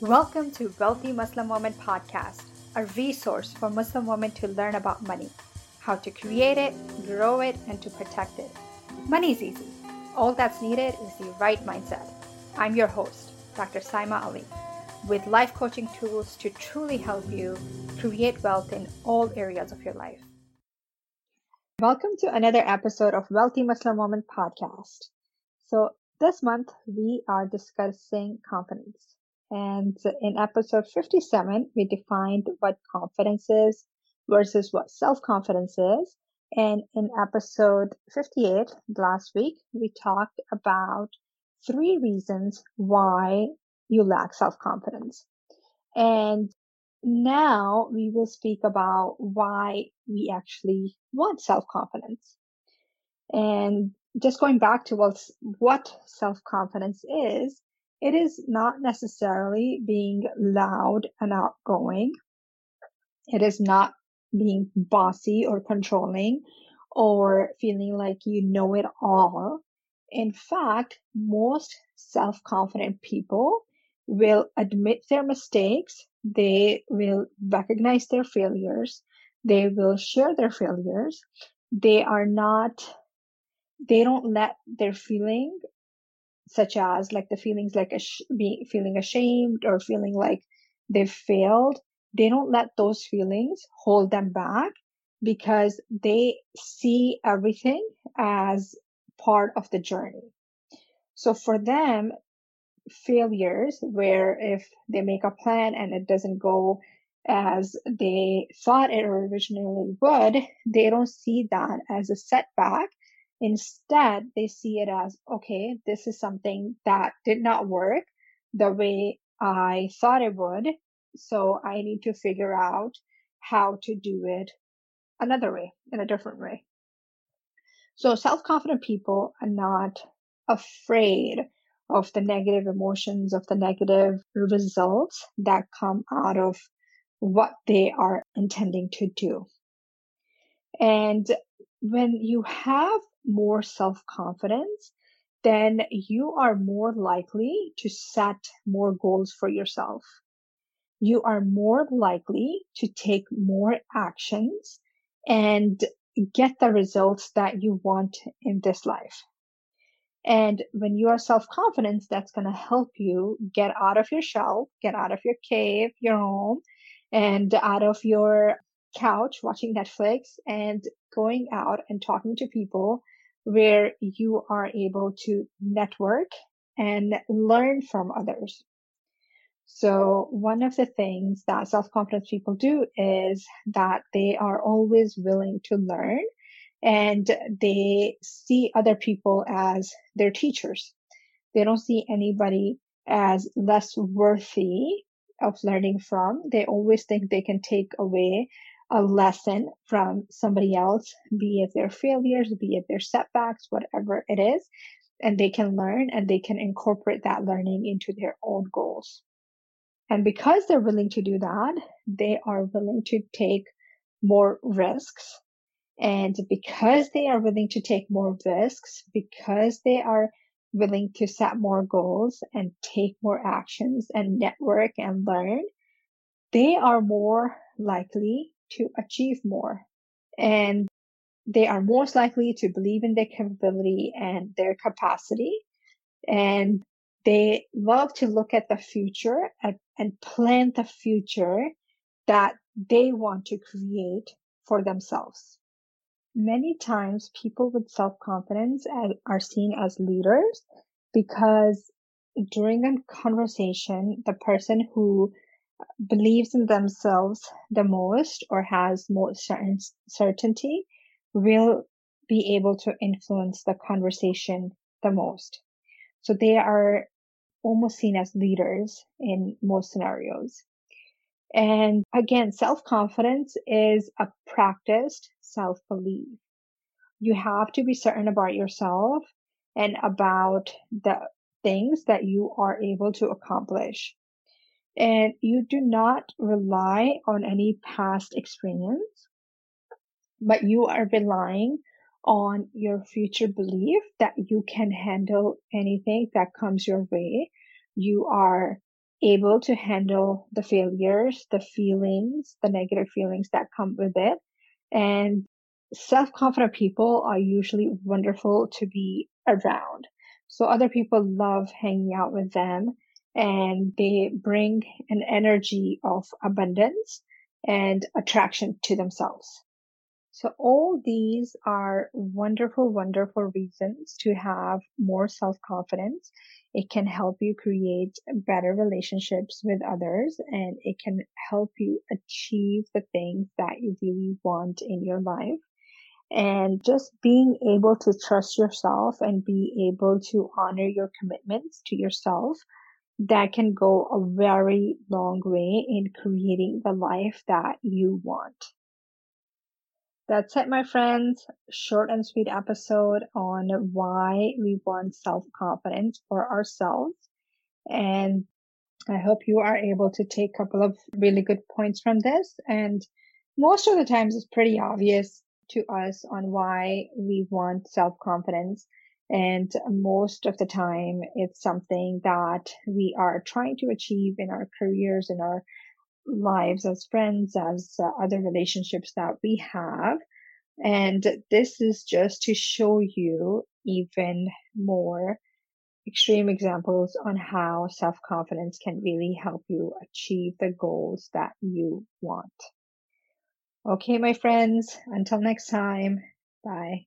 Welcome to Wealthy Muslim Woman Podcast, a resource for Muslim women to learn about money, how to create it, grow it, and to protect it. Money's easy. All that's needed is the right mindset. I'm your host, Dr. Saima Ali, with life coaching tools to truly help you create wealth in all areas of your life. Welcome to another episode of Wealthy Muslim Woman Podcast. So, this month we are discussing confidence. And in episode 57, we defined what confidence is versus what self-confidence is. And in episode 58 last week, we talked about three reasons why you lack self-confidence. And now we will speak about why we actually want self-confidence. And just going back to what, self-confidence is, it is not necessarily being loud and outgoing. It is not being bossy or controlling or feeling like you know it all. In fact, most self-confident people will admit their mistakes. They will recognize their failures. They will share their failures. They are not, they don't let their feeling such as like the feelings like ash- being feeling ashamed or feeling like they've failed they don't let those feelings hold them back because they see everything as part of the journey so for them failures where if they make a plan and it doesn't go as they thought it originally would, they don't see that as a setback. Instead, they see it as, okay, this is something that did not work the way I thought it would. So I need to figure out how to do it another way, in a different way. So self-confident people are not afraid of the negative emotions, of the negative results that come out of what they are intending to do. And when you have more self confidence, then you are more likely to set more goals for yourself. You are more likely to take more actions and get the results that you want in this life. And when you are self confident, that's going to help you get out of your shell, get out of your cave, your home, and out of your couch watching Netflix and going out and talking to people where you are able to network and learn from others. So one of the things that self-confidence people do is that they are always willing to learn and they see other people as their teachers. They don't see anybody as less worthy of learning from. They always think they can take away a lesson from somebody else, be it their failures, be it their setbacks, whatever it is, and they can learn and they can incorporate that learning into their own goals. And because they're willing to do that, they are willing to take more risks. And because they are willing to take more risks, because they are willing to set more goals and take more actions and network and learn, they are more likely to achieve more. And they are most likely to believe in their capability and their capacity. And they love to look at the future and, and plan the future that they want to create for themselves. Many times people with self-confidence are seen as leaders because during a conversation, the person who believes in themselves the most or has most certain certainty will be able to influence the conversation the most. So they are almost seen as leaders in most scenarios. And again, self-confidence is a practiced self-belief. You have to be certain about yourself and about the things that you are able to accomplish and you do not rely on any past experience, but you are relying on your future belief that you can handle anything that comes your way. You are able to handle the failures, the feelings, the negative feelings that come with it. And self confident people are usually wonderful to be around. So other people love hanging out with them and they bring an energy of abundance and attraction to themselves. So all these are wonderful, wonderful reasons to have more self-confidence. It can help you create better relationships with others and it can help you achieve the things that you really want in your life. And just being able to trust yourself and be able to honor your commitments to yourself that can go a very long way in creating the life that you want. That's it, my friends. Short and sweet episode on why we want self confidence for ourselves. And I hope you are able to take a couple of really good points from this. And most of the times it's pretty obvious to us on why we want self confidence. And most of the time, it's something that we are trying to achieve in our careers, in our lives as friends, as uh, other relationships that we have. And this is just to show you even more extreme examples on how self confidence can really help you achieve the goals that you want. Okay, my friends, until next time, bye.